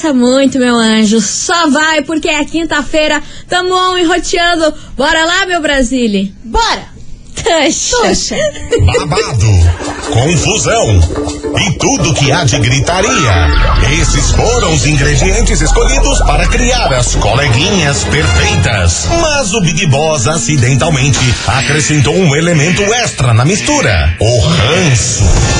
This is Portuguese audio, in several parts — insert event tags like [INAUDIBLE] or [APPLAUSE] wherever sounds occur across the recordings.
Pensa muito, meu anjo. Só vai, porque é quinta-feira, tamo on e roteando. Bora lá, meu Brasília? Bora! Tuxa! Puxa! babado, confusão e tudo que há de gritaria. Esses foram os ingredientes escolhidos para criar as coleguinhas perfeitas. Mas o Big Boss acidentalmente acrescentou um elemento extra na mistura: o ranço.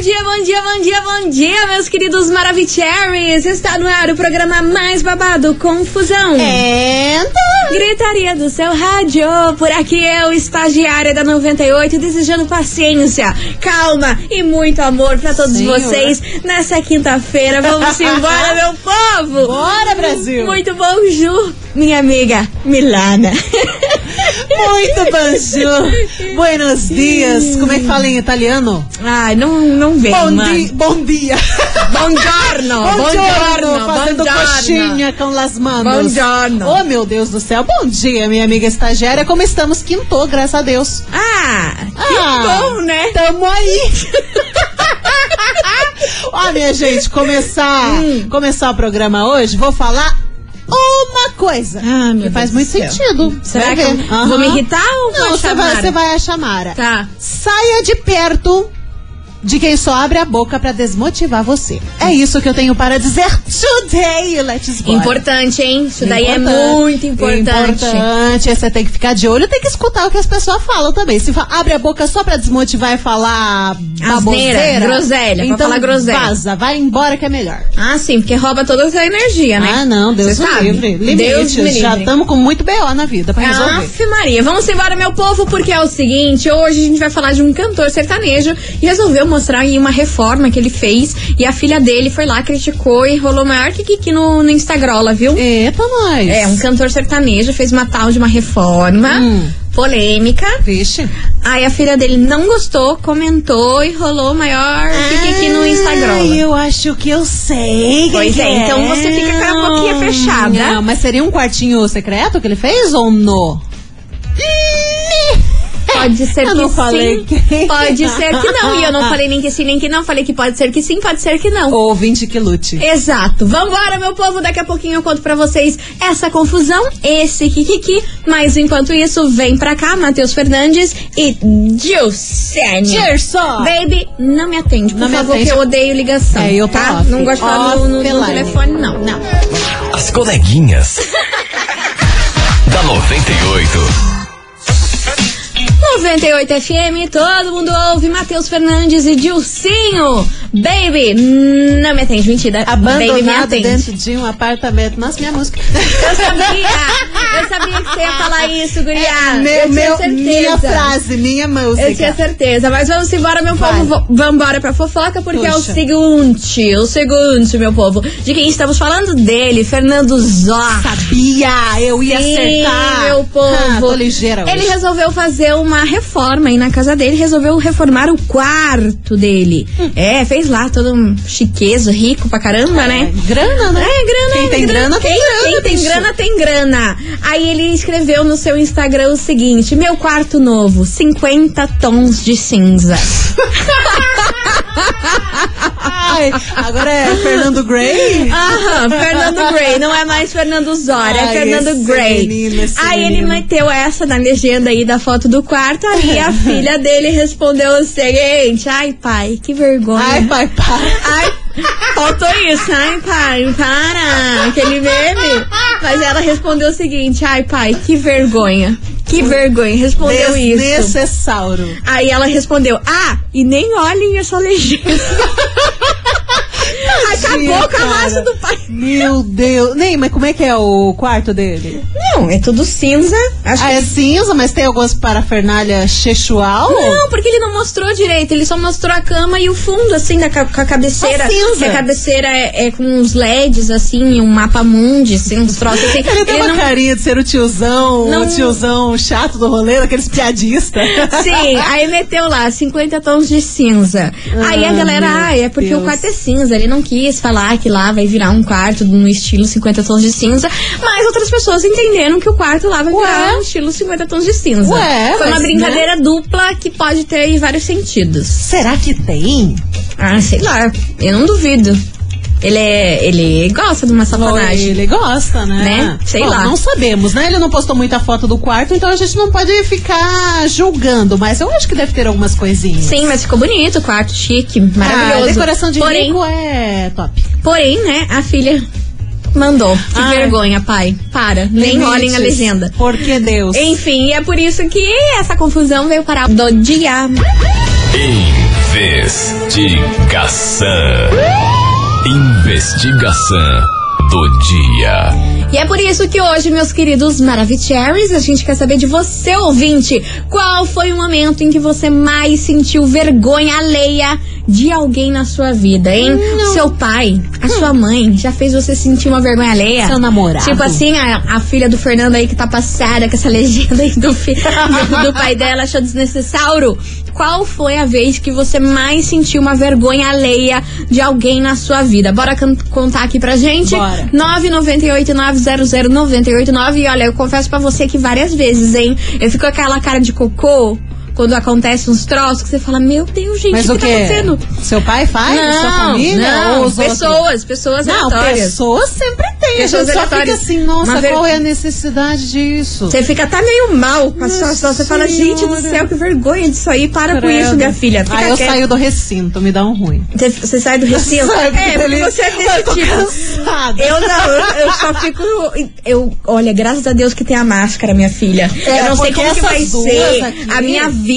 Bom dia, bom dia, bom dia, bom dia, meus queridos Maravicheries! Está no ar o programa mais babado, Confusão. And... Gritaria do seu rádio. Por aqui eu, estagiária da 98, desejando paciência, calma e muito amor pra todos Senhor. vocês nessa quinta-feira. Vamos embora, [LAUGHS] meu povo! Bora, Brasil! Muito bom, Ju, minha amiga Milana. [LAUGHS] Muito bonjour! Buenos dias! Como é que fala em italiano? Ai, não, não vem, Bom, mano. di bom dia! Buongiorno, buongiorno, Fazendo buongiorno. coxinha com las manos. Buongiorno. Oh, meu Deus do céu. Bom dia, minha amiga estagiária. Como estamos? Quintou, graças a Deus. Ah, Ah, né? Tamo aí. [LAUGHS] Ó, minha gente, começar, Hum. começar o programa hoje, vou falar uma coisa. Ah, meu que faz Deus muito sentido. Será que eu vou me irritar ou vou Não, você vai, vai achar Mara. Tá. Saia de perto de quem só abre a boca pra desmotivar você. É isso que eu tenho para dizer today. Let's go. Importante, hein? Isso daí é Importante. muito importante. Importante. Você tem que ficar de olho, tem que escutar o que as pessoas falam também. Se abre a boca só pra desmotivar e falar baboseira, groselha, então falar groselha. vaza, vai embora que é melhor. Ah, sim, porque rouba toda a sua energia, né? Ah, não, Deus Cê me sabe. livre. Deus Limite, me já estamos com muito BO na vida pra resolver. Aff, Maria, vamos embora, meu povo, porque é o seguinte: hoje a gente vai falar de um cantor sertanejo e resolveu mostrar aí uma reforma que ele fez. E a filha dele foi lá, criticou e rolou maior que Kiki no, no Instagram, viu? Eita, nós. É, um cantor sertanejo fez uma tal de uma reforma Hum. polêmica. Vixe. Aí a filha dele não gostou, comentou e rolou maior Kiki no Instagram. Eu acho que eu sei. Pois que é, então você fica com a boquinha fechada. Não, mas seria um quartinho secreto que ele fez ou não? Pode ser Eu que não sim. falei quem. Pode ser que não. E eu não falei nem que sim, nem que não. Falei que pode ser que sim, pode ser que não. Ouvinte que lute. Exato. Vambora, meu povo. Daqui a pouquinho eu conto pra vocês essa confusão, esse kikiki. Mas enquanto isso, vem pra cá, Matheus Fernandes e Gilsene. Gerson! Baby, não me atende, por Não me favor, atende. que eu odeio ligação. É, eu tô tá? off. Não gosto de falar no, no- no telefone, não. Não. As coleguinhas. [LAUGHS] da 98. 98 FM, todo mundo ouve Matheus Fernandes e Dilcinho. Baby, não me atende, mentira. Baby me Abandonado atende. dentro de um apartamento. Nossa, minha música. Eu sabia, eu sabia que você ia falar isso, guria. É, meu, eu tinha meu, certeza. minha frase, minha música. Eu tinha certeza, mas vamos embora, meu Vai. povo. vo- Vamos embora pra fofoca, porque é o Puxa. seguinte, o seguinte, meu povo. De quem estamos falando? Dele, Fernando Zó. Sabia, eu ia Sim, acertar. meu [LAUGHS] povo. Ah, tô ligeira hoje. Ele resolveu fazer uma reforma aí na casa dele, resolveu reformar o quarto dele. Hum. É, fez lá todo um chiquezo, rico pra caramba, né? Grana, né? É, grana. Quem tem grana, tem Quem- grana, Quem tem bicho. grana, tem grana. Aí ele escreveu no seu Instagram o seguinte: Meu quarto novo, 50 tons de cinza. [LAUGHS] Ai, agora é Fernando Gray? Aham, Fernando Gray, não é mais Fernando Zora, é Ai, Fernando esse Gray. menino, aí ele menino. meteu essa na legenda aí da foto do quarto, aí a [LAUGHS] filha dele respondeu o seguinte: Ai, pai, que vergonha. Ai, pai, pai. Ai, faltou isso, ai pai, para, aquele meme. Mas ela respondeu o seguinte, ai pai, que vergonha, que vergonha, respondeu isso. Desnecessauro. Aí ela respondeu, ah, e nem olhem essa legenda. [LAUGHS] Acabou com a raça do pai. Meu Deus. Nem, mas como é que é o quarto dele? Não, é tudo cinza. Acho Ah, que é cinza, mas tem algumas parafernália sexual? Não, porque ele não mostrou direito. Ele só mostrou a cama e o fundo, assim, da ca- com a cabeceira. Só cinza. Que a cabeceira é, é com uns LEDs, assim, um mapa mundi, assim, uns troços assim. [LAUGHS] Ele tem uma não... carinha de ser o tiozão, Não- o tiozão chato do rolê, aqueles piadistas. [LAUGHS] Sim, aí meteu lá 50 tons de cinza. aí a Ah, galera, ah, é porque Deus. o quarto é cinza. Ele não quis falar que lá vai virar um quarto no estilo 50 tons de cinza. Mas outras pessoas entenderam que o quarto lá vai Ué? virar um estilo 50 tons de cinza. Ué, Foi uma né? brincadeira dupla que pode ter vários sentidos. Será que tem? Ah, sei lá. Eu não duvido. Ele é. Ele gosta de uma sacanagem. Ele gosta, né? Né? Sei Bom, lá. Não sabemos, né? Ele não postou muita foto do quarto, então a gente não pode ficar julgando, mas eu acho que deve ter algumas coisinhas. Sim, mas ficou bonito, quarto chique, Ah, maravilhoso. decoração de porém, rico é top. porém, né, a filha mandou. Que Ai. vergonha, pai. Para. Nem Limites. olhem a legenda. Por que Deus? Enfim, é por isso que essa confusão veio parar do dia. Investigação. Investigação do dia. E é por isso que hoje, meus queridos Maravicheries, a gente quer saber de você, ouvinte, qual foi o momento em que você mais sentiu vergonha alheia de alguém na sua vida, hein? Seu pai, a sua mãe, já fez você sentir uma vergonha alheia? Seu namorado? Tipo assim, a, a filha do Fernando aí que tá passada com essa legenda aí do, fi- [LAUGHS] do, do pai dela, achou desnecessário. Qual foi a vez que você mais sentiu uma vergonha alheia de alguém na sua vida? Bora contar aqui pra gente? Bora. 998-900-989. E olha, eu confesso pra você que várias vezes, hein? Eu fico com aquela cara de cocô quando acontece uns troços que você fala, meu Deus, gente, Mas o o que tá acontecendo? Seu pai faz? sua família? não, ou outros? pessoas, pessoas Não, aleatórias. pessoas sempre tem. A Pessoas gente só fica assim, nossa, ver- qual é a necessidade disso? Você fica até meio mal com a situação. Você fala, gente do céu, que vergonha disso aí. Para com Credo. isso, minha filha. Fica Aí eu quieta. saio do recinto, me dá um ruim. Você, sai do recinto? É, porque você é eu desse tô tipo. cansada. Eu não, eu, eu só fico. Eu, olha, graças a Deus que tem a máscara, minha filha. É, eu não sei como que vai ser aqui- a minha vida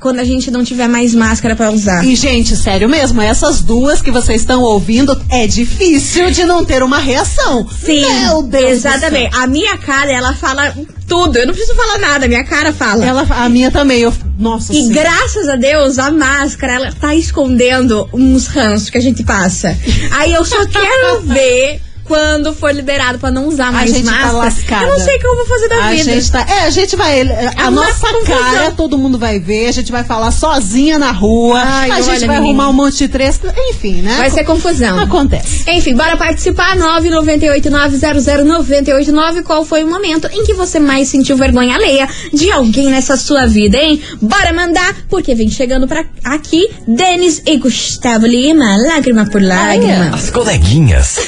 quando a gente não tiver mais máscara pra usar. E, gente, sério mesmo, essas duas que vocês estão ouvindo, é difícil de não ter uma reação. Sim, Meu Deus exatamente. A minha cara, ela fala tudo. Eu não preciso falar nada, a minha cara fala. Ela, a minha também, eu, nossa E graças a Deus, a máscara, ela tá escondendo uns ranços que a gente passa. Aí eu só quero [LAUGHS] ver quando for liberado pra não usar mais gente tá máscara. lascada. eu não sei o que eu vou fazer da A vida. gente tá. É, a gente vai. A, nossa confusão. cara, todo mundo vai ver. A gente vai falar sozinha na rua. Ai, a gente vai arrumar um monte de treta. Enfim, né? Vai ser confusão. Acontece. Enfim, bora participar. 998-900-989. Qual foi o momento em que você mais sentiu vergonha alheia de alguém nessa sua vida, hein? Bora mandar, porque vem chegando pra aqui Denis e Gustavo Lima. Lágrima por lágrima. As coleguinhas. [LAUGHS]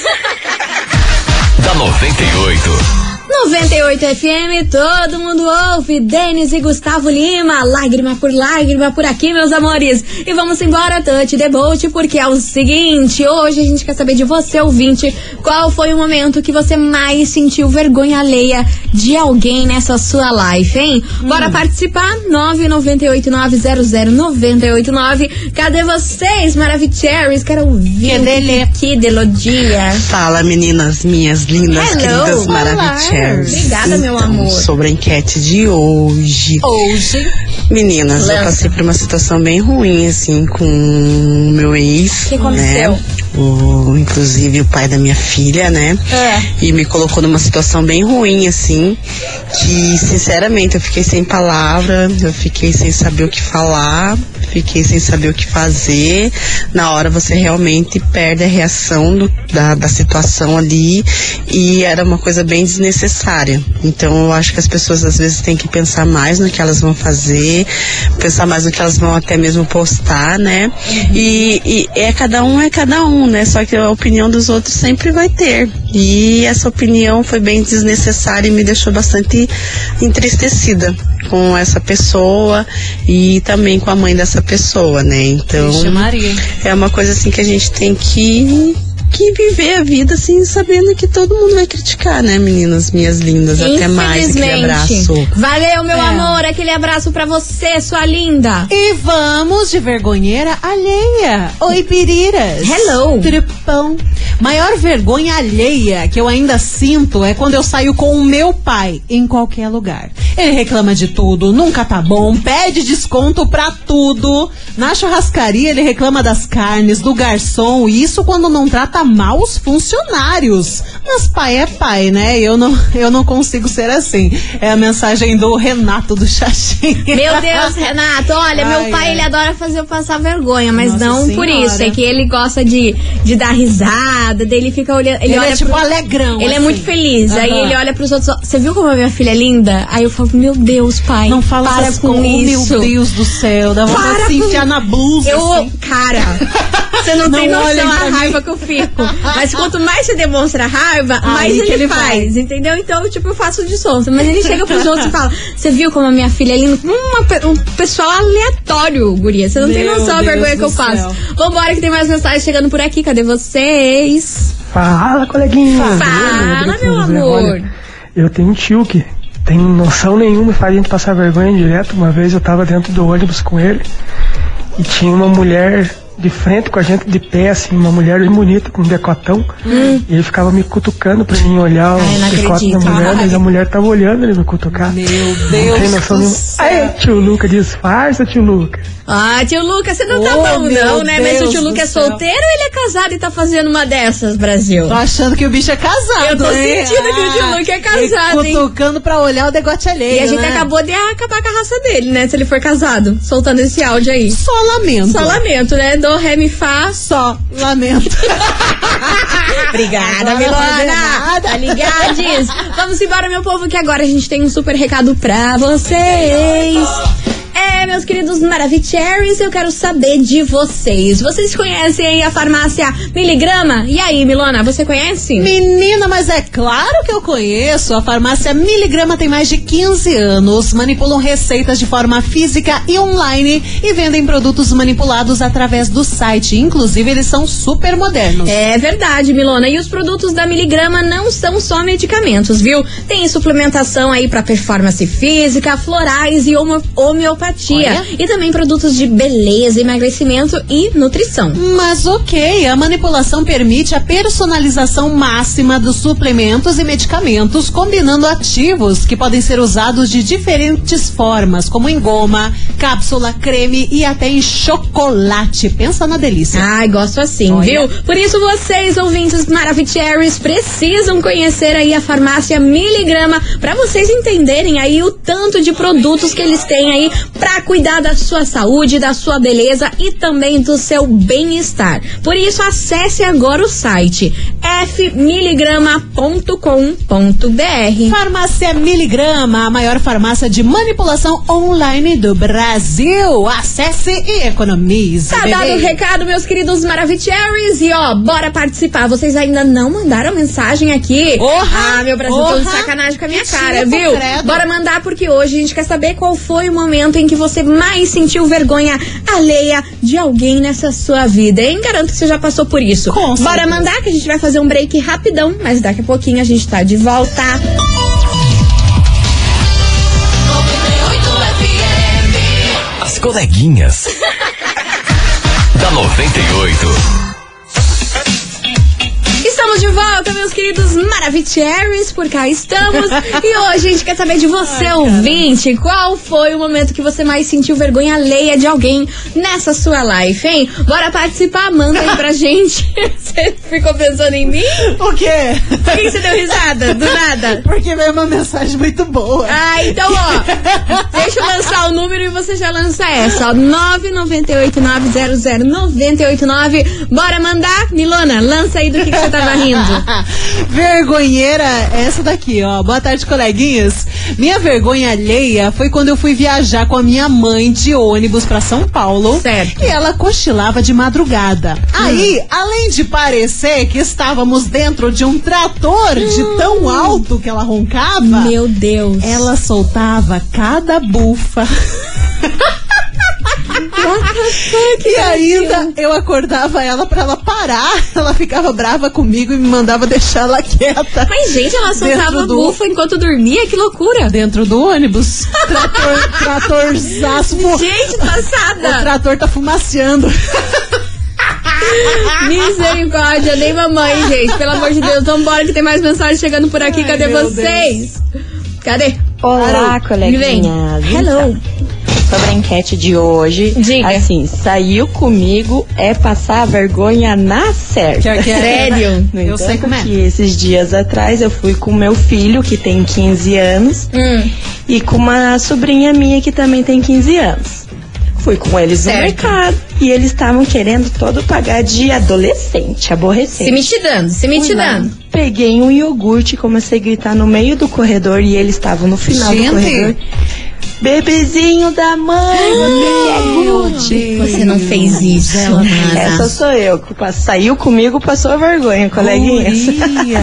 da 98. 98 FM, todo mundo ouve. Denis e Gustavo Lima, lágrima por lágrima por aqui, meus amores. E vamos embora, Touch Debote, porque é o seguinte: hoje a gente quer saber de você, ouvinte, qual foi o momento que você mais sentiu vergonha alheia de alguém nessa sua life, hein? Bora participar? 998900989. Cadê vocês, Maravicheries? Quero ouvir. Que dele. Que delodia. Fala, meninas minhas lindas, Hello. queridas, maravilhosas. Obrigada, meu amor. Sobre a enquete de hoje. Hoje. Meninas, Lança. eu passei por uma situação bem ruim, assim, com o meu ex. O que aconteceu? Né? O, inclusive o pai da minha filha, né? É. E me colocou numa situação bem ruim, assim, que sinceramente eu fiquei sem palavra, eu fiquei sem saber o que falar, fiquei sem saber o que fazer. Na hora você realmente perde a reação do- da, da situação ali e era uma coisa bem desnecessária. Então eu acho que as pessoas às vezes têm que pensar mais no que elas vão fazer, pensar mais no que elas vão até mesmo postar, né? E, e é cada um é cada um, né? Só que a opinião dos outros sempre vai ter. E essa opinião foi bem desnecessária e me deixou bastante entristecida com essa pessoa e também com a mãe dessa pessoa, né? Então Vixe, Maria. é uma coisa assim que a gente tem que que viver a vida assim, sabendo que todo mundo vai criticar, né, meninas minhas lindas? Até mais, aquele abraço. Valeu, meu é. amor, aquele abraço para você, sua linda. E vamos de vergonheira alheia. Oi, piriras. Hello. Tripão. Maior vergonha alheia que eu ainda sinto é quando eu saio com o meu pai em qualquer lugar. Ele reclama de tudo, nunca tá bom, pede desconto pra tudo. Na churrascaria ele reclama das carnes, do garçom, e isso quando não trata mal os funcionários. Mas pai é pai, né? Eu não, eu não consigo ser assim. É a mensagem do Renato do Xaxim. Meu [LAUGHS] Deus, Renato, olha, Ai, meu pai ele adora fazer eu passar vergonha, mas Nossa não senhora. por isso. É que ele gosta de, de dar risada, dele fica olhando. Ele, ele olha é tipo pro... alegrão. Ele assim. é muito feliz. Uhum. Aí ele olha pros outros. Você viu como a minha filha é linda? Aí eu falo, meu Deus, pai. Não fala para com com isso. Meu Deus do céu, dá vontade de se enfiar na blusa. Eu, assim. cara, você não, não tem noção a raiva que eu fico. Mas quanto mais você demonsra raiva, Aí mais ele, ele faz, entendeu? Então, tipo, eu faço de sonsa. Mas ele chega pros outros e fala: Você viu como a minha filha é linda? Uma, um pessoal aleatório, guria. Você não Meu tem noção da vergonha que eu faço. Céu. Vambora, que tem mais mensagens chegando por aqui. Cadê vocês? Fala, coleguinha. Fala, meu amor. Olha, eu tenho um tio que tem noção nenhuma e faz a gente passar vergonha direto. Uma vez eu tava dentro do ônibus com ele e tinha uma mulher de frente com a gente de pé, assim, uma mulher bem bonita, com um decotão. Hum. E ele ficava me cutucando pra mim olhar o decote da mulher, mas a mulher tava olhando ele me cutucar. Meu Deus. Não tem noção nenhuma. Aí, tio Luca, disfarça, tio Luca. Ah, tio Lucas, você não tá oh, tá bom, não, né? Deus Mas o tio Lucas é solteiro ou ele é casado e tá fazendo uma dessas, Brasil? Tô achando que o bicho é casado. Eu tô hein? sentindo que o tio Lucas é casado. Ele cutucando pra olhar o degote alheio. E a gente né? acabou de acabar com a raça dele, né? Se ele for casado, soltando esse áudio aí. Só lamento. Só lamento, né? Do ré, mi, fá. Só lamento. [LAUGHS] Obrigada, Milona. Tá ligades? [LAUGHS] Vamos embora, meu povo, que agora a gente tem um super recado pra vocês. É, meus queridos Maravicheries, eu quero saber de vocês. Vocês conhecem a farmácia Miligrama? E aí, Milona, você conhece? Menina, mas é claro que eu conheço. A farmácia Miligrama tem mais de 15 anos. Manipulam receitas de forma física e online e vendem produtos manipulados através do site. Inclusive, eles são super modernos. É verdade, Milona. E os produtos da Miligrama não são só medicamentos, viu? Tem suplementação aí para performance física, florais e homeopatia homeopatia Olha. e também produtos de beleza, emagrecimento e nutrição. Mas ok, a manipulação permite a personalização máxima dos suplementos e medicamentos, combinando ativos que podem ser usados de diferentes formas, como em goma, cápsula, creme e até em chocolate. Pensa na delícia. Ai, gosto assim, Olha. viu? Por isso vocês, ouvintes Maravicheries, precisam conhecer aí a farmácia Miligrama para vocês entenderem aí o tanto de produtos que eles têm aí para cuidar da sua saúde, da sua beleza e também do seu bem-estar. Por isso, acesse agora o site fmiligrama.com.br. Farmácia Miligrama, a maior farmácia de manipulação online do Brasil. Acesse e economize. Tá dado o recado, meus queridos Maravicheries. E ó, bora participar. Vocês ainda não mandaram mensagem aqui? Orra, ah, meu Brasil, tô de sacanagem com a minha cara, viu? Credo. Bora mandar porque hoje a gente quer saber qual foi o momento em em que você mais sentiu vergonha alheia de alguém nessa sua vida, hein? Garanto que você já passou por isso. Com Bora certeza. mandar que a gente vai fazer um break rapidão, mas daqui a pouquinho a gente tá de volta. As coleguinhas [LAUGHS] da 98. Estamos de volta, meus queridos Maravicheries, por cá estamos. e hoje a gente quer saber de você, Ai, ouvinte, qual foi o momento que você mais sentiu vergonha alheia de alguém nessa sua life, hein? Bora participar, manda aí pra gente. [LAUGHS] você ficou pensando em mim? O quê? Por que você deu risada? Do nada? Porque veio uma mensagem muito boa. Ah, então, ó, [LAUGHS] deixa eu lançar o número e você já lança essa, ó, 998900989. Bora mandar? Milona, lança aí do que, que você tá tava rindo? [LAUGHS] Vergonheira, essa daqui, ó. Boa tarde, coleguinhas. Minha vergonha alheia foi quando eu fui viajar com a minha mãe de ônibus para São Paulo. Certo. E ela cochilava de madrugada. Hum. Aí, além de parecer que estávamos dentro de um trator hum. de tão alto que ela roncava. Meu Deus. Ela soltava cada bufa. [LAUGHS] [LAUGHS] E ainda eu acordava ela pra ela parar. Ela ficava brava comigo e me mandava deixar ela quieta. Mas, gente, ela soltava do- bufa enquanto dormia, que loucura. Dentro do ônibus. Trator, [LAUGHS] tratorzaço. fu- Gente, [LAUGHS] O passada. trator tá fumaceando. Misericórdia, nem mamãe, gente. Pelo amor de Deus, vambora que tem mais mensagem chegando por aqui. Ai, Cadê vocês? Cadê? Olá, Vem. coleguinhas. Hello. Então, sobre a enquete de hoje, Diga. assim, saiu comigo é passar a vergonha na certa. Que é- Sério? No [LAUGHS] Eu entanto, sei como é. que esses dias atrás eu fui com meu filho, que tem 15 anos, Hum. e com uma sobrinha minha que também tem 15 anos. Fui com eles Certo. no mercado e eles estavam querendo todo pagar de adolescente, Se aborrecente. mitidando, se Fui lá, mitidando. Peguei um iogurte e comecei a gritar no meio do corredor e eles estavam no final Gente. do corredor. Bebezinho da mãe, que iogurte. Você não fez isso, Essa mana. sou eu. que Saiu comigo, passou a vergonha, coleguinhas. [LAUGHS] Guria.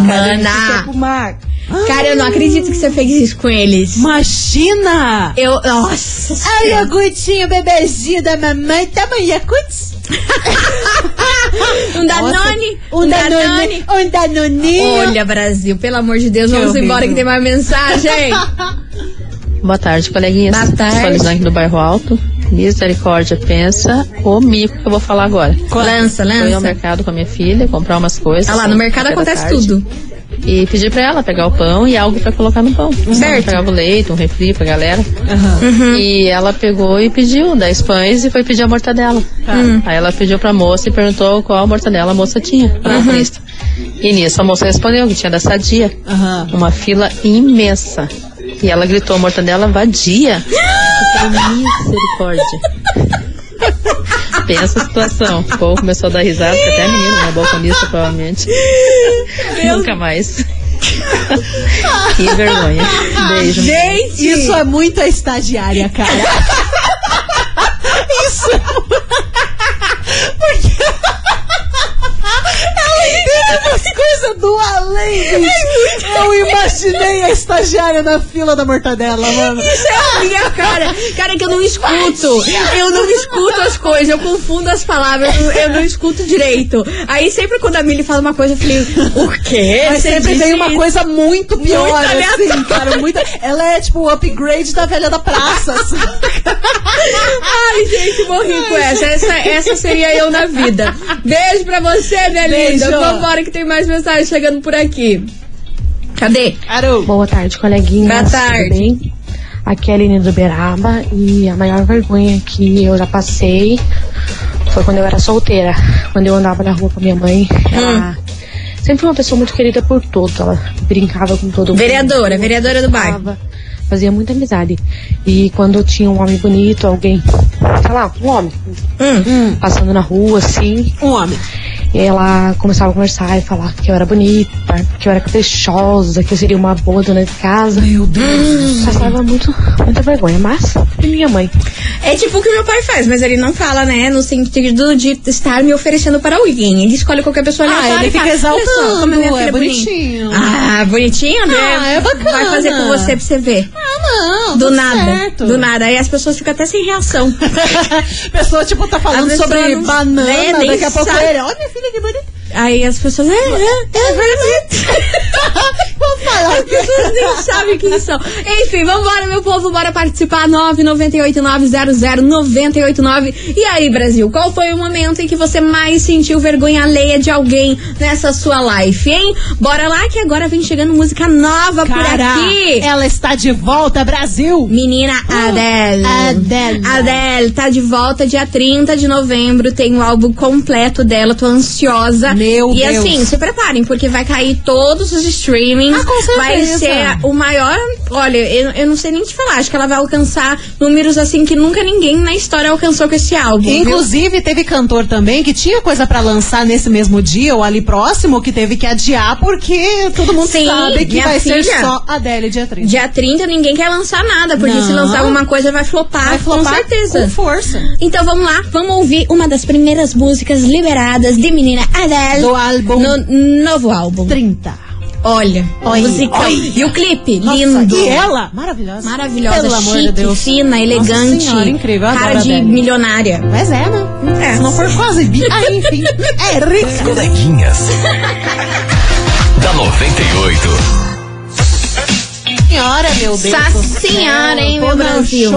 Mana. Cara, eu não acredito que você fez isso com eles. Imagina! Eu. Nossa. Ai, iogurtinho, bebezinho da mamãe, toma [LAUGHS] Yakut. Um Danone. Um Danone. Um Danoninho. Olha, Brasil, pelo amor de Deus, Que vamos horrível. embora que tem mais mensagem. [LAUGHS] Boa tarde, coleguinhas. Boa tarde. Sou a Lisane do Bairro Alto. Misericórdia, pensa o mico que eu vou falar agora. lança, Fui ao lança. mercado com a minha filha, comprar umas coisas. Ah lá, no mercado acontece tarde. tudo. E pedi pra ela pegar o pão e algo pra colocar no pão. Certo. Eu pegava o leite, um refri pra galera. Uhum. E ela pegou e pediu 10 pães e foi pedir a mortadela. Hum. Aí ela pediu pra moça e perguntou qual mortadela a moça tinha. Uhum. na lista. E nisso a moça respondeu que tinha da Sadia. Uma fila imensa. E ela gritou, mortadela vadia. Eu falei, misericórdia. Pensa a situação. O povo começou a dar risada, até a menina, né? Balconista, provavelmente. Nunca mais. [LAUGHS] que vergonha. Beijo. Gente! Isso é muito a estagiária, cara. Isso é mu- Porque ela entende umas coisas do além, bicho. Eu imaginei a estagiária na fila da mortadela, mano. Isso é minha cara. Cara, que eu não escuto. Eu não escuto as coisas, eu confundo as palavras, eu, eu não escuto direito. Aí sempre quando a Milly fala uma coisa, eu falei, o quê? Mas Você sempre vem uma coisa muito pior, Muito assim, cara. Muita... Ela é tipo o upgrade da velha da praça. assim. Ai, gente, morri com essa. essa. Essa seria eu na vida. Beijo pra você, minha Beijo. linda. Vambora que tem mais mensagem chegando por aqui. Cadê? Arou. Boa tarde, coleguinhas. Boa tarde. Tudo bem? Aqui é a Aline do Beraba e a maior vergonha que eu já passei foi quando eu era solteira. Quando eu andava na rua com a minha mãe, ela sempre foi uma pessoa muito querida por todos. Ela brincava com todo mundo. Vereadora, vereadora do bairro. Fazia muita amizade. E quando tinha um homem bonito, alguém, sei lá, um homem, passando na rua, assim, Um homem. E ela começava a conversar e falar que eu era bonita, que eu era caprichosa, que eu seria uma boa dona de casa. Meu Deus. Passava muito, muita vergonha, mas e minha mãe. É tipo o que meu pai faz, mas ele não fala, né? No sentido de estar me oferecendo para alguém. Ele escolhe qualquer pessoa Ah, aleatória ele e fica "Olha só, como exaltando, filha é bonita." bonitinho. Ah, bonitinho, né? Ah, é bacana. Vai fazer com você pra você ver. Ah, não. Do tudo nada. certo. Do nada. Aí as pessoas ficam até sem reação. [LAUGHS] pessoa, tipo, tá falando sobre não- banana, nem daqui a pouco ele, olha minha filha que bonita. Aí as pessoas. É, é, é verdade. [LAUGHS] Vamos falar. As pessoas nem sabem quem são. Enfim, vambora, meu povo, bora participar. 998900989. E aí, Brasil, qual foi o momento em que você mais sentiu vergonha alheia de alguém nessa sua life, hein? Bora lá que agora vem chegando música nova por Cara, aqui. ela está de volta, Brasil. Menina Adele. Adele. Adele tá de volta dia 30 de novembro. Tem o álbum completo dela. Tô ansiosa. Meu e Deus. assim, se preparem, porque vai cair todos os streamings. Ah, com certeza. vai ser o maior. Olha, eu, eu não sei nem te falar. Acho que ela vai alcançar números assim que nunca ninguém na história alcançou com esse álbum. viu? Inclusive, teve cantor também que tinha coisa pra lançar nesse mesmo dia ou ali próximo que teve que adiar porque todo mundo Sim, sabe que vai ser filha. só Adele dia 30. Dia 30 ninguém quer lançar nada, porque se Não. lançar alguma coisa vai flopar, Vai flopar com certeza. com força. Então vamos lá, vamos ouvir uma das primeiras músicas liberadas de menina Adele Do álbum no novo álbum. 30. Olha, Oi, musicão. oi. E o clipe, Nossa, lindo. E ela? Maravilhosa. Maravilhosa, Pelo amor chique, de Deus. fina, elegante. Nossa senhora, incrível. cara de Adele. milionária. Mas é, né? É. Se não for quase bi. Ah, enfim. É As rica. coleguinhas. [LAUGHS] da 98. Senhora, meu Deus. Nossa senhora, hein, meu Brasil.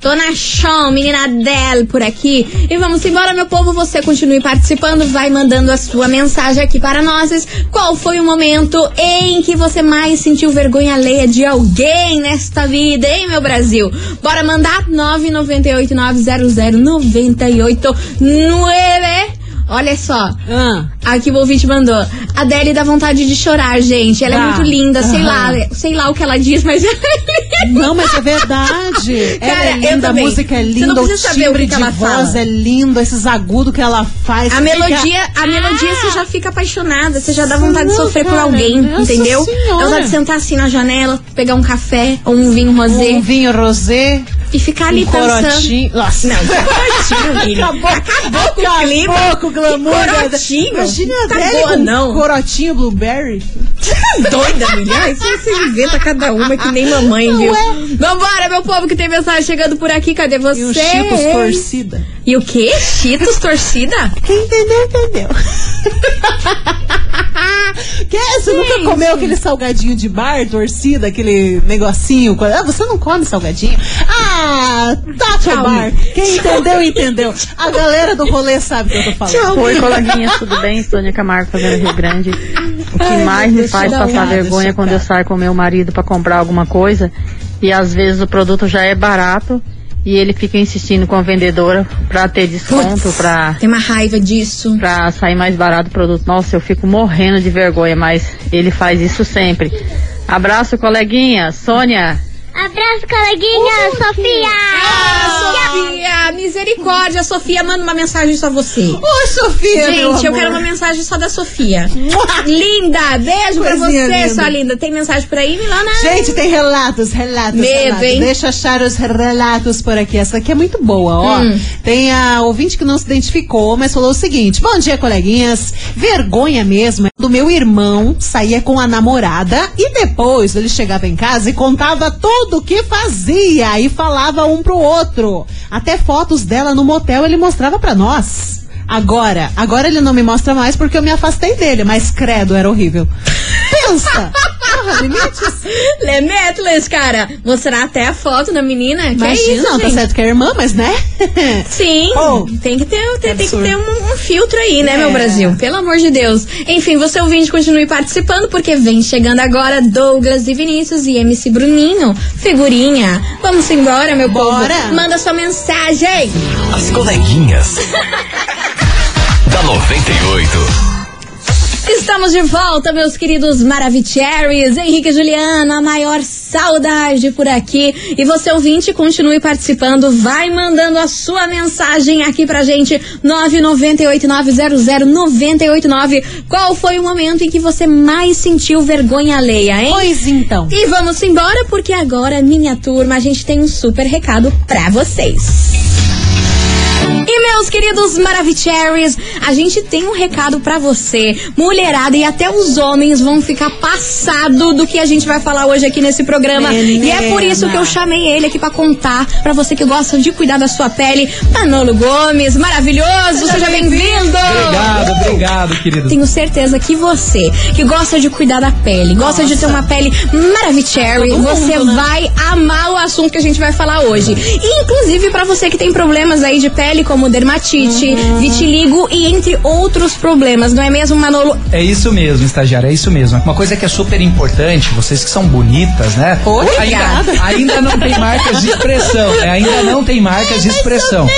Tô na chão, menina Adele por aqui. E vamos embora, meu povo. Você continue participando, vai mandando a sua mensagem aqui para nós. Qual foi o momento em que você mais sentiu vergonha alheia de alguém nesta vida, hein, meu Brasil? Bora mandar 998-900-989. Olha só, Ah, Aqui o ouvinte mandou. A Adele dá vontade de chorar, gente. Ela é Dá. muito linda, sei Aham. lá, sei lá o que ela diz, mas [LAUGHS] ela é linda. não, mas é verdade. ela Cara, é eu linda, a música é Você linda, não o precisa saber o timbre que que de ela voz fala. é lindo, esses agudos que ela faz. A você melodia, fica- a melodia você já fica apaixonada, você já dá vontade de sofrer por cara, alguém, nossa entendeu? senhora. Dá vontade de sentar assim na janela, pegar um café ou um vinho rosé Um vinho rosé, e ficar ali um corotinho. Nossa. Não, corotinho, [LAUGHS] filho. Acabou, Acabou com o clima. Acabou com o glamour. Corotinho. Imagina a Tá Adele boa, não. corotinho blueberry. [LAUGHS] Doida, mulher. Isso você inventa cada uma que nem mamãe, Não viu? é. Vambora, meu povo, que tem mensagem chegando por aqui. Cadê você? E o Cheetos torcida. E o quê? Cheetos torcida? Quem entendeu, entendeu. [LAUGHS] que é? Você nunca comeu aquele salgadinho de bar, torcida, aquele negocinho? Ah, você não come salgadinho? Ah, tá, Tchau. bar. Quem entendeu, entendeu. A galera do rolê sabe o que eu tô falando. Oi, coleguinhas, tudo bem? Sônia Camargo, fazendo Rio Grande. O que Ai, mais me faz passar vergonha é quando eu saio com meu marido pra comprar alguma coisa e às vezes o produto já é barato e ele fica insistindo com a vendedora pra ter desconto, pra, Tem uma raiva disso. pra sair mais barato o produto. Nossa, eu fico morrendo de vergonha, mas ele faz isso sempre. Abraço, coleguinha. Sônia. Abraço, coleguinha, Sofia! Ah, Sofia, misericórdia, Sofia, manda uma mensagem só você. Oi, Sofia, meu Gente, eu quero uma mensagem só da Sofia. linda, beijo pra Coisinha você, linda. sua linda. Tem mensagem por aí, Milana? Gente, tem relatos, relatos, Medo, relatos. hein? Deixa eu achar os relatos por aqui. Essa aqui é muito boa, ó. Hum. Tem a ouvinte que não se identificou, mas falou o seguinte: Bom dia, coleguinhas. Vergonha mesmo é meu irmão saía com a namorada e depois ele chegava em casa e contava tudo o que fazia e falava um pro outro. Até fotos dela no motel ele mostrava pra nós. Agora, agora ele não me mostra mais porque eu me afastei dele, mas credo, era horrível. [LAUGHS] Pensa! Limites. [LAUGHS] Lemetles, cara. Mostrar até a foto da menina. Que Imagina, é isso, não, tá gente? certo que é irmã, mas né? [LAUGHS] Sim, Oh. tem que ter, tem, tem que ter um, um filtro aí, né, É. meu Brasil? Pelo amor de Deus. Enfim, você ouvinte, continue participando, porque vem chegando agora Douglas e Vinícius e MC Bruninho. Figurinha. Vamos embora, meu Bora. povo. Manda sua mensagem. As coleguinhas. [LAUGHS] da 98. Estamos de volta, meus queridos Maravicheries. Henrique e Juliana, a maior saudade por aqui. E você, ouvinte, continue participando. Vai mandando a sua mensagem aqui pra gente. 998-900-989. Qual foi o momento em que você mais sentiu vergonha alheia, hein? Pois então. E vamos embora, porque agora, minha turma, a gente tem um super recado pra vocês. E meus queridos Maravicheries, a gente tem um recado pra você, mulherada e até os homens vão ficar passado do que a gente vai falar hoje aqui nesse programa. Menina. E é por isso que eu chamei ele aqui pra contar pra você que gosta de cuidar da sua pele. Manolo Gomes, maravilhoso, seja bem-vindo. Obrigado, obrigado, querido. Tenho certeza que você, que gosta de cuidar da pele, gosta de ter uma pele Maravicherry, mundo, você né? vai amar o assunto que a gente vai falar hoje. E, inclusive, pra você que tem problemas aí de pele, como dermatite, Uhum. vitiligo e entre outros problemas, não é mesmo, Manolo? É isso mesmo, estagiário, é isso mesmo. Uma coisa que é super importante, vocês que são bonitas, né? Obrigada. Ainda, ainda não tem marcas de expressão, né? Ainda não tem marcas de expressão.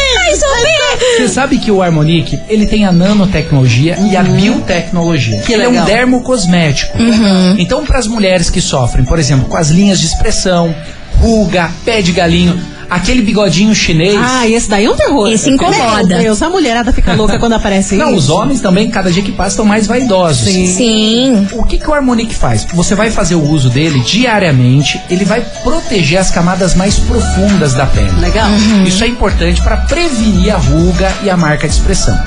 Você sabe que o Harmonique, ele tem a nanotecnologia e a biotecnologia. Uhum. Que ele é um legal. dermocosmético. Então, para as mulheres que sofrem, por exemplo, com as linhas de expressão, ruga, pé de galinho, aquele bigodinho chinês. Ah, esse daí é um terror. Esse incomoda. Meu Deus, a mulherada fica louca quando aparece Não, isso. os homens também, cada dia que passa, estão mais vaidosos. Sim. O que, que o Harmonic faz? Você vai fazer o uso dele diariamente, ele vai proteger as camadas mais profundas da pele. Legal. Isso é importante para prevenir a ruga e a marca de expressão.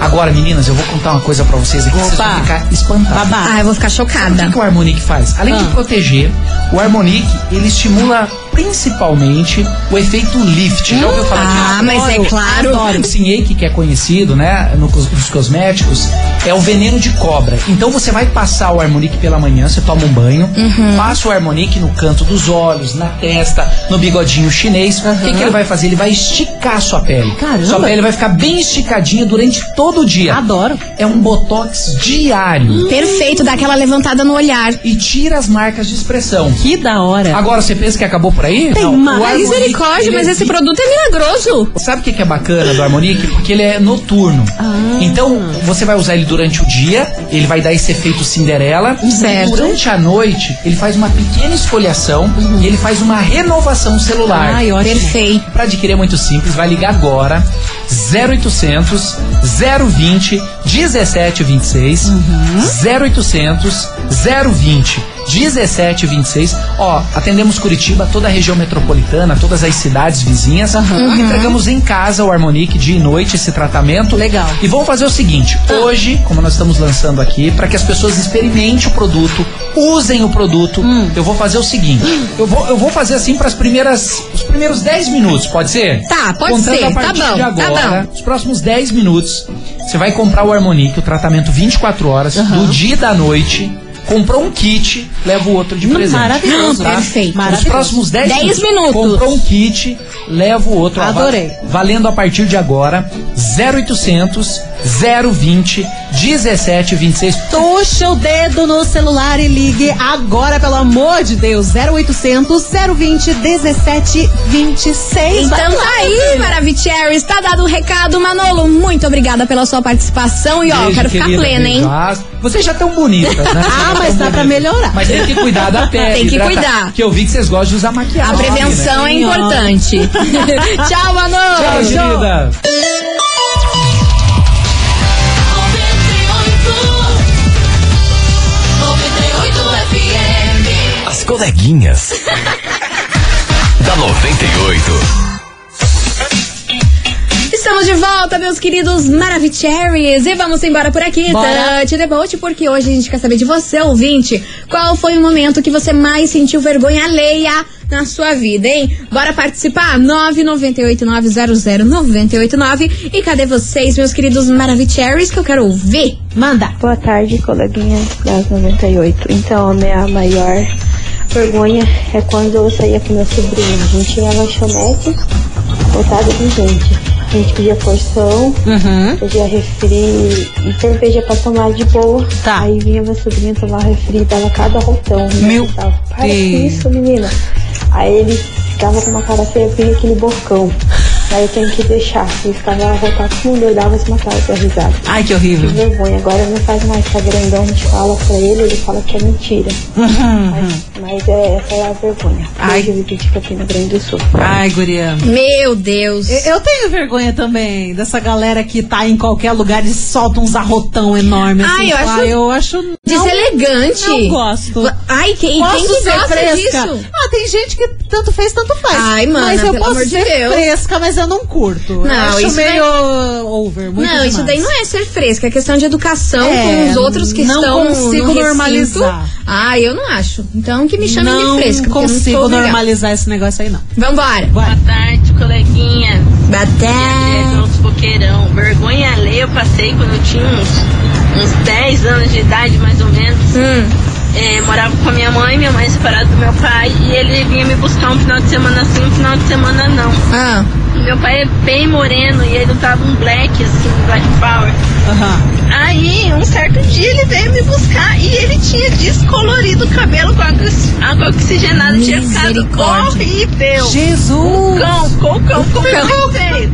Agora, meninas, eu vou contar uma coisa para vocês aqui, que vocês Opa. vão ficar espantadas. Babá. Ah, eu vou ficar O chocada. que, que o Harmonic faz? Além de Ah. proteger, o Harmonic ele estimula principalmente o efeito lift. Já ouviu falar disso? Ah, mas é claro. adoro. O Sinhake, que é conhecido, né, nos cosméticos, é o veneno de cobra. Então você vai passar o Harmonic pela manhã, você toma um banho, Uhum. passa o Harmonic no canto dos olhos, na testa, no bigodinho chinês. O que, que ele vai fazer? Ele vai esticar sua pele. Caramba. Sua pele vai ficar bem esticadinha durante todo o dia. Adoro. É um botox diário. Perfeito, dá aquela levantada no olhar. E tira as marcas de expressão. Que da hora. Agora você pensa que acabou por aí? Tem Não, mais. Misericórdia, mas esse produto é milagroso. Sabe o que que é bacana do Harmonic? Porque ele é noturno. Ah. Então, você vai usar ele durante o dia, ele vai dar esse efeito Cinderela. Certo. E durante a noite, ele faz uma pequena esfoliação e ele faz uma renovação celular. Ai, ótimo. Perfeito. Para adquirir é muito simples, vai ligar agora 0800 020 1726 0800 020 1726. Ó, atendemos Curitiba, toda a região metropolitana, todas as cidades vizinhas. Entregamos em casa o Harmonic dia e noite esse tratamento. Legal. E vamos fazer o seguinte, hoje, como nós estamos lançando aqui, para que as pessoas experimentem o produto, usem o produto, eu vou fazer o seguinte, eu vou, eu vou fazer assim para as primeiras os primeiros 10 minutos, pode ser? Tá, pode Contando ser, a tá partir bom, de tá agora, bom. os próximos 10 minutos, você vai comprar o Harmonic, o tratamento 24 horas, do dia e da noite. Comprou um kit, leva o outro de presente. maravilhoso. Perfeito. Nos Maravilhoso. próximos 10, 10 minutos. Comprou um kit, leva o outro. Adorei. va- Valendo a partir de agora, 0800 020 1726. Puxa o dedo no celular e ligue agora, pelo amor de Deus. 0800 020 1726. Então tá aí, Maravicherry. Está dado o recado, Manolo. Muito obrigada pela sua participação. E ó, Beijo, quero ficar querida, plena, hein? Ah, Vocês já estão bonitas, né? [LAUGHS] Ah, mas dá pra melhorar. Mas tem que cuidar da pele. [LAUGHS] Tem que hidratar- cuidar. Que eu vi que vocês gostam de usar A maquiagem. prevenção é né? importante. [LAUGHS] Tchau, Manolo. Tchau, querida. As coleguinhas. da 98. Estamos de volta, meus queridos Maravicheries. E vamos embora por aqui, Bora. Tante Debote, porque hoje a gente quer saber de você, ouvinte. Qual foi o momento que você mais sentiu vergonha alheia na sua vida, hein? Bora participar? 998900989. E cadê vocês, meus queridos Maravicheries, que eu quero ouvir? Manda. Boa tarde, coleguinhas das 98. Então, a minha maior vergonha é quando eu saía com meu sobrinho. A gente ia na lanchonete, lotada de gente. A gente pedia porção, Uhum. pedia refri e cerveja pra tomar de boa. Tá. Aí vinha meu sobrinho tomar refri e dava cada rotão. né? Meu Eu falava, Para com Deus. isso, menina. Aí ele ficava com uma cara feia, aquele bocão. Aí eu tenho que deixar. Ele ficava arrotado com eu dava se matava pra risada. Ai, que Que horrível. vergonha, agora não faz mais, tá grandão, a gente fala pra ele, ele fala que é mentira. Mas, mas é, essa é a vergonha. Ai. Beijo, Vivi de Campina Grande do Sul. Ai, guria. Meu Deus. Eu eu tenho vergonha também dessa galera que tá em qualquer lugar e solta uns arrotão enorme assim. Ai, eu Fala, acho eu acho não- Deselegante. Não gosto. Ai, quem, Posso quem que ser gosta fresca? disso? Ah, tem gente que tanto fez, tanto faz. Ai, mana, mas eu pelo posso amor de ser Deus. fresca, mas eu não curto. eu Não, acho isso meio over, muito não, isso demais. daí não é ser fresca, é questão de educação É, com os outros que não estão consigo no normalizar. Ah, eu não acho. Então que me chamem não de fresca, eu não consigo sou legal. normalizar esse negócio aí, não. Vambora. Vai. tarde, coleguinha. Baté. Nosso boqueirão. Vergonha alheia eu passei quando eu tinha uns, uns 10 anos de idade, mais ou menos. Hum. É, morava com a minha mãe, minha mãe separada do meu pai, e ele vinha me buscar um final de semana sim, um final de semana não. Ah. Meu pai é bem moreno e ele usava um black, assim, black power. Aham. Aí, um certo dia ele veio me buscar e ele tinha descolorido o cabelo com água, oxigenada. Tinha ficado horrível. Jesus! Cão, cocão, cocão, velho.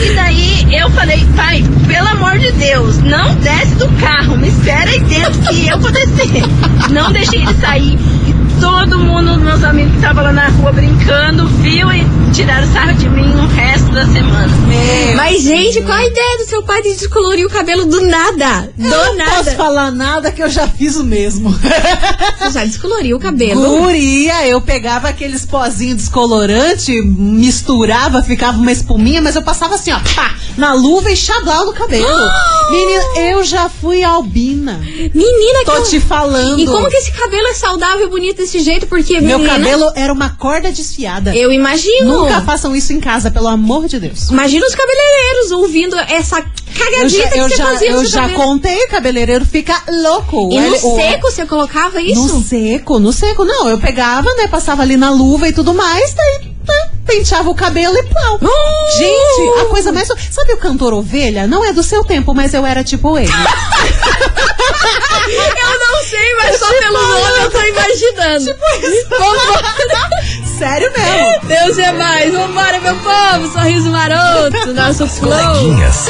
E daí eu falei, pai, pelo amor de Deus, não desce do carro, me espera aí dentro que eu vou descer. Não deixei ele sair. E todo mundo, meus amigos que estavam lá na rua brincando, viu e tiraram sarro de mim o resto da semana. Mas, gente, qual a ideia do seu pai de descolorir o cabelo do nada? Do Eu não nada. posso falar nada que eu já fiz o mesmo. [LAUGHS] Você já descoloriu o cabelo. Guria, eu pegava aqueles pozinhos descolorante, misturava, ficava uma espuminha, mas eu passava assim, ó, pá, na luva e xadal no cabelo. [GASPS] Menina, eu já fui albina. Menina, Tô que te falando. E como que esse cabelo é saudável e bonito desse jeito? Porque, Meu menina, cabelo era uma corda desfiada. Eu imagino. Nunca façam isso em casa, pelo amor de Deus. Imagina os cabeleireiros ouvindo essa Eu cagadita já, que eu você já, fazia eu já cabelo. contei, o cabeleireiro fica louco. E no Ele- o- seco você colocava isso? No seco, no seco. Não, eu pegava, né? Passava ali na luva e tudo mais, daí tá, penteava o cabelo e plau. Oh! Gente, a coisa mais. Sabe o cantor ovelha? Não é do seu tempo, mas eu era tipo ele. [LAUGHS] Eu não sei, mas só pelo nome eu tô imaginando. Tipo isso. [LAUGHS] [LAUGHS] Sério mesmo. Deus é mais. Vambora, meu povo. Sorriso maroto. Nosso flow. Coleguinhas.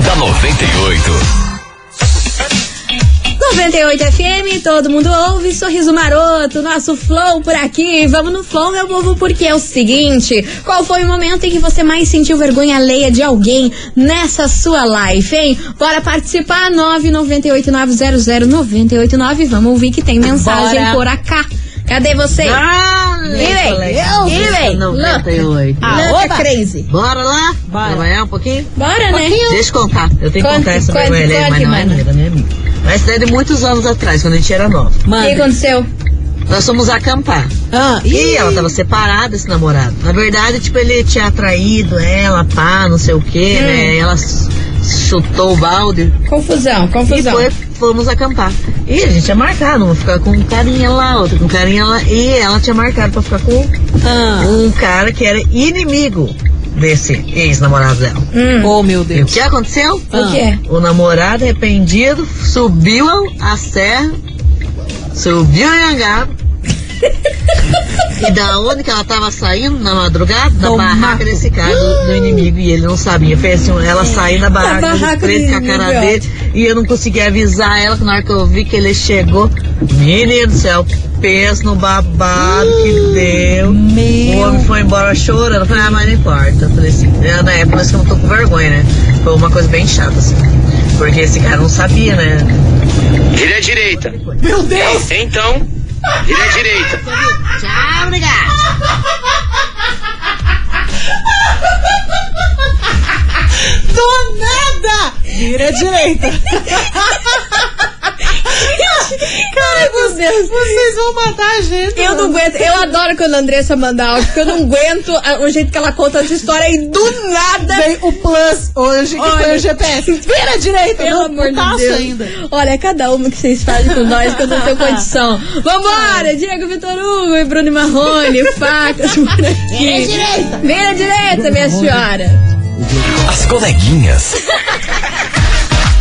da 98. 98 FM, todo mundo ouve, sorriso maroto, nosso flow por aqui. Vamos no flow, meu povo, porque é o seguinte: qual foi o momento em que você mais sentiu vergonha alheia de alguém nessa sua live, hein? Bora participar, 998900989. Vamos ouvir que tem mensagem Bora. por acá. Cadê vocês? Ah, E e vem, louca, 98. louca oba. crazy. Bora lá? Bora. Trabalhar um pouquinho? Bora, né? Deixa eu contar. Eu tenho que contar essa vergonha alheia, mas não é da minha amiga. Mas é de muitos anos atrás, quando a gente era nova. O que aconteceu? Nós fomos acampar. Ah, E ela tava separada desse namorado. Na verdade, tipo, ele tinha atraído ela, pá, não sei o quê, Hum. né? Ela chutou o balde Confusão, e confusão. foi, fomos acampar. E a gente tinha marcado, vamos ficar com um carinha lá, outro com um carinha lá. E ela tinha marcado pra ficar com Ah. um cara que era inimigo desse ex-namorado dela. Hum. Oh, meu E o Deus. que aconteceu? O quê? O namorado arrependido subiu a serra, subiu em Angaba. E da onde que ela tava saindo na madrugada? Da barraca desse cara, do, do inimigo, e ele não sabia. Foi assim, ela saiu da barraca, Da barraca preso com a cara inimigo, dele, e eu não conseguia avisar ela, que na hora que eu vi que ele chegou, menino do céu, pensa no babado que deu. Meu. O homem foi embora chorando. Eu falei, ah, mas não importa. Eu falei assim, é, na época que eu não tô com vergonha, né? Foi uma coisa bem chata, assim. Porque esse cara não sabia, né? Vira à direita. Meu Deus. Então, vira à direita. Tchau, obrigado. Do nada! Vira à direita. [LAUGHS] Cara, vocês, vocês vão matar a gente. Eu não aguento, eu adoro quando a Andressa manda áudio, porque eu não aguento a- o jeito que ela conta essa história e do nada. Vem o plus hoje, que Olha. foi o GPS. Vira direita, Pelo não, amor de Deus. ainda. Olha, é cada uma que vocês fazem com nós que eu não tenho [LAUGHS] condição. Vambora! Diego Vitor Hugo e Bruno Marrone, facas [LAUGHS] por aqui. Vira à direita. Vira à direita, minha senhora. As coleguinhas. [LAUGHS]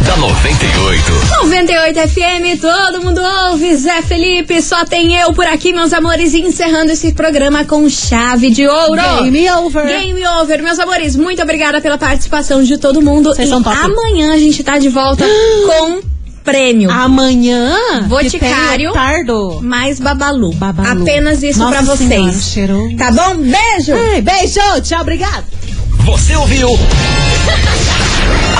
da 98. 98 FM, todo mundo ouve. Zé Felipe, só tem eu por aqui, meus amores, encerrando esse programa com chave de ouro. Game over. Game over, meus amores. Muito obrigada pela participação de todo mundo. Vocês e são top. amanhã a gente tá de volta [GASPS] com prêmio. Amanhã. Boticário. Tardo. Mais babalu. Babalu. Apenas isso pra vocês. Senhora. Tá bom? Beijo! Ei, beijo, tchau, obrigado. Você ouviu? [LAUGHS]